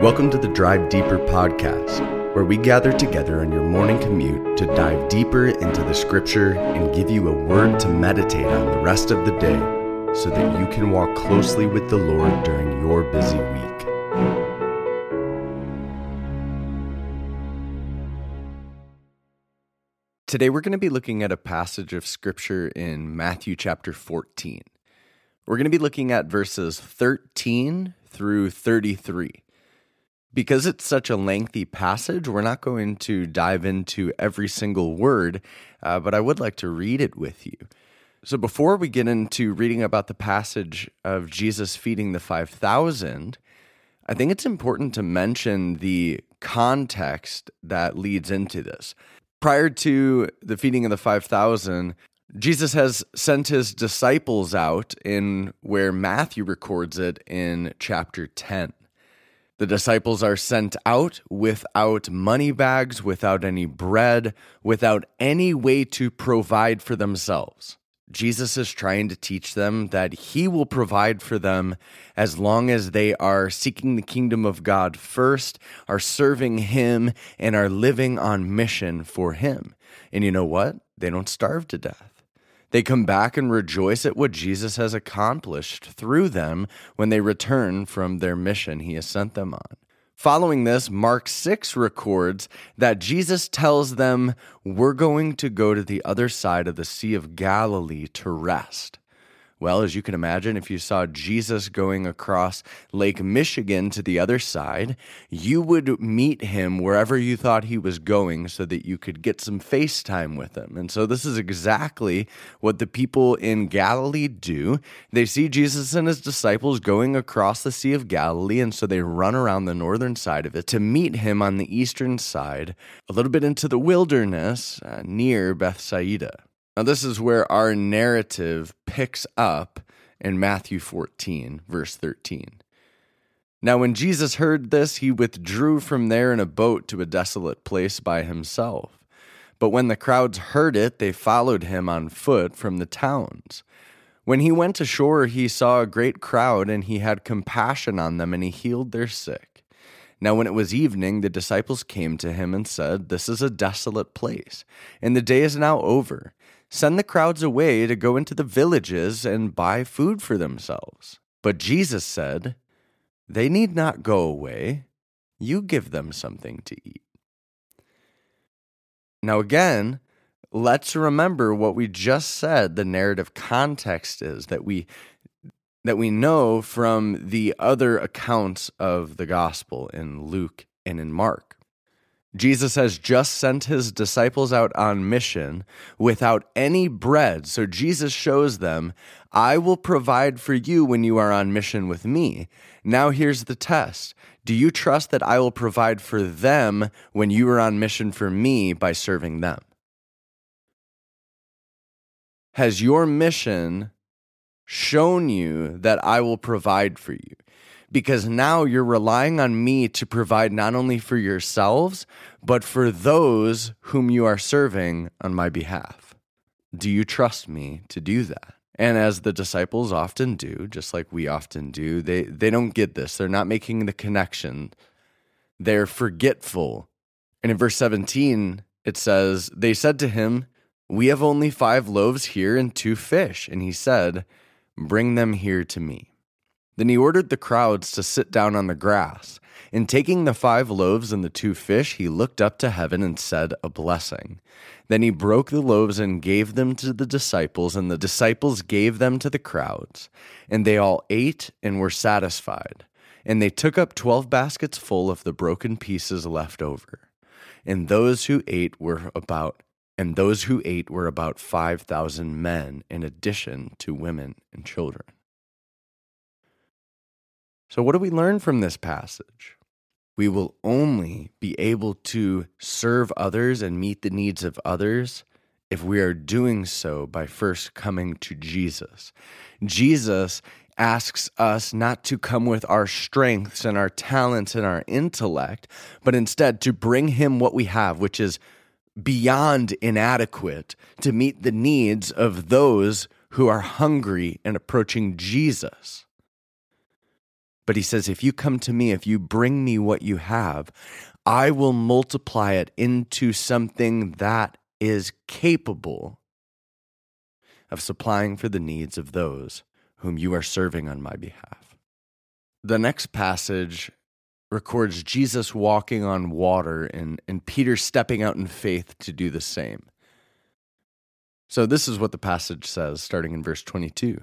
Welcome to the Drive Deeper podcast, where we gather together on your morning commute to dive deeper into the scripture and give you a word to meditate on the rest of the day so that you can walk closely with the Lord during your busy week. Today, we're going to be looking at a passage of scripture in Matthew chapter 14. We're going to be looking at verses 13 through 33. Because it's such a lengthy passage, we're not going to dive into every single word, uh, but I would like to read it with you. So, before we get into reading about the passage of Jesus feeding the 5,000, I think it's important to mention the context that leads into this. Prior to the feeding of the 5,000, Jesus has sent his disciples out in where Matthew records it in chapter 10. The disciples are sent out without money bags, without any bread, without any way to provide for themselves. Jesus is trying to teach them that he will provide for them as long as they are seeking the kingdom of God first, are serving him, and are living on mission for him. And you know what? They don't starve to death. They come back and rejoice at what Jesus has accomplished through them when they return from their mission he has sent them on. Following this, Mark 6 records that Jesus tells them, We're going to go to the other side of the Sea of Galilee to rest. Well, as you can imagine, if you saw Jesus going across Lake Michigan to the other side, you would meet him wherever you thought he was going so that you could get some face time with him. And so, this is exactly what the people in Galilee do. They see Jesus and his disciples going across the Sea of Galilee, and so they run around the northern side of it to meet him on the eastern side, a little bit into the wilderness uh, near Bethsaida. Now, this is where our narrative picks up in Matthew 14, verse 13. Now, when Jesus heard this, he withdrew from there in a boat to a desolate place by himself. But when the crowds heard it, they followed him on foot from the towns. When he went ashore, he saw a great crowd, and he had compassion on them, and he healed their sick. Now, when it was evening, the disciples came to him and said, This is a desolate place, and the day is now over send the crowds away to go into the villages and buy food for themselves. But Jesus said, They need not go away. You give them something to eat. Now, again, let's remember what we just said the narrative context is that we that we know from the other accounts of the gospel in Luke and in Mark. Jesus has just sent his disciples out on mission without any bread. So Jesus shows them, I will provide for you when you are on mission with me. Now here's the test. Do you trust that I will provide for them when you are on mission for me by serving them? Has your mission shown you that I will provide for you? Because now you're relying on me to provide not only for yourselves, but for those whom you are serving on my behalf. Do you trust me to do that? And as the disciples often do, just like we often do, they, they don't get this. They're not making the connection. They're forgetful. And in verse 17, it says, They said to him, We have only five loaves here and two fish. And he said, Bring them here to me. Then he ordered the crowds to sit down on the grass. And taking the five loaves and the two fish, he looked up to heaven and said a blessing. Then he broke the loaves and gave them to the disciples, and the disciples gave them to the crowds. And they all ate and were satisfied. And they took up twelve baskets full of the broken pieces left over. And those who ate were about and those who ate were about five thousand men, in addition to women and children. So, what do we learn from this passage? We will only be able to serve others and meet the needs of others if we are doing so by first coming to Jesus. Jesus asks us not to come with our strengths and our talents and our intellect, but instead to bring Him what we have, which is beyond inadequate to meet the needs of those who are hungry and approaching Jesus. But he says, if you come to me, if you bring me what you have, I will multiply it into something that is capable of supplying for the needs of those whom you are serving on my behalf. The next passage records Jesus walking on water and, and Peter stepping out in faith to do the same. So, this is what the passage says, starting in verse 22.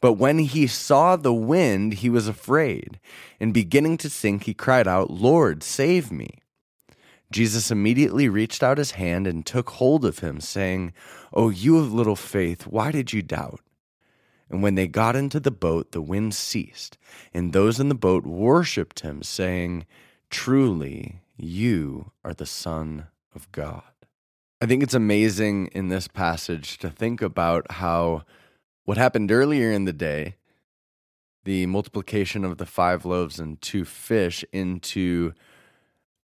But when he saw the wind, he was afraid, and beginning to sink, he cried out, Lord, save me. Jesus immediately reached out his hand and took hold of him, saying, O you of little faith, why did you doubt? And when they got into the boat, the wind ceased, and those in the boat worshipped him, saying, Truly, you are the Son of God. I think it's amazing in this passage to think about how what happened earlier in the day, the multiplication of the five loaves and two fish into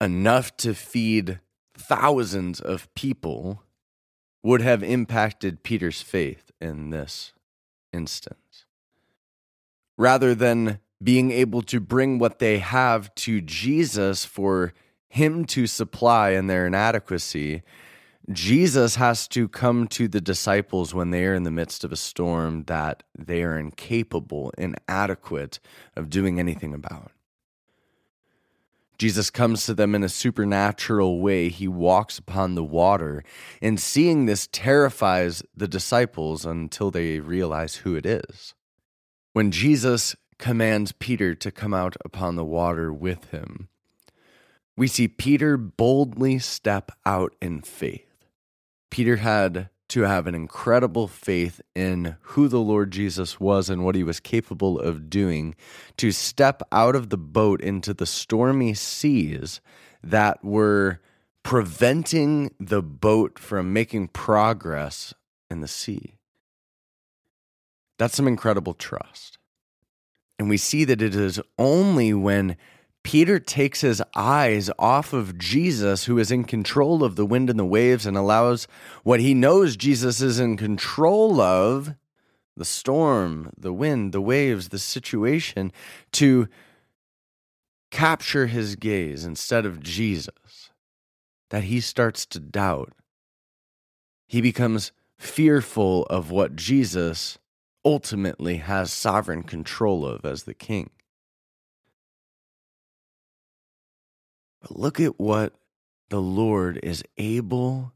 enough to feed thousands of people, would have impacted Peter's faith in this instance. Rather than being able to bring what they have to Jesus for him to supply in their inadequacy, Jesus has to come to the disciples when they are in the midst of a storm that they are incapable, inadequate of doing anything about. Jesus comes to them in a supernatural way. He walks upon the water, and seeing this terrifies the disciples until they realize who it is. When Jesus commands Peter to come out upon the water with him, we see Peter boldly step out in faith. Peter had to have an incredible faith in who the Lord Jesus was and what he was capable of doing to step out of the boat into the stormy seas that were preventing the boat from making progress in the sea. That's some incredible trust. And we see that it is only when Peter takes his eyes off of Jesus, who is in control of the wind and the waves, and allows what he knows Jesus is in control of the storm, the wind, the waves, the situation to capture his gaze instead of Jesus, that he starts to doubt. He becomes fearful of what Jesus ultimately has sovereign control of as the king. But look at what the Lord is able.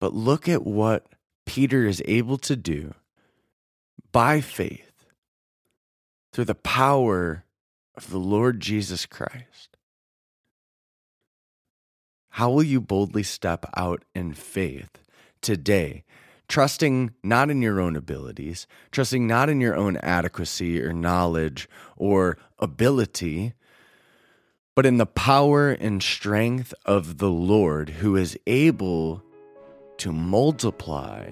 But look at what Peter is able to do by faith through the power of the Lord Jesus Christ. How will you boldly step out in faith today, trusting not in your own abilities, trusting not in your own adequacy or knowledge or ability, but in the power and strength of the Lord who is able to multiply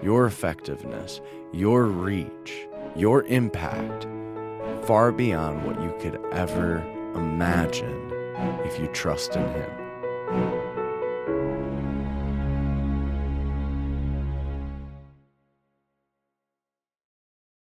your effectiveness, your reach, your impact far beyond what you could ever imagine if you trust in Him.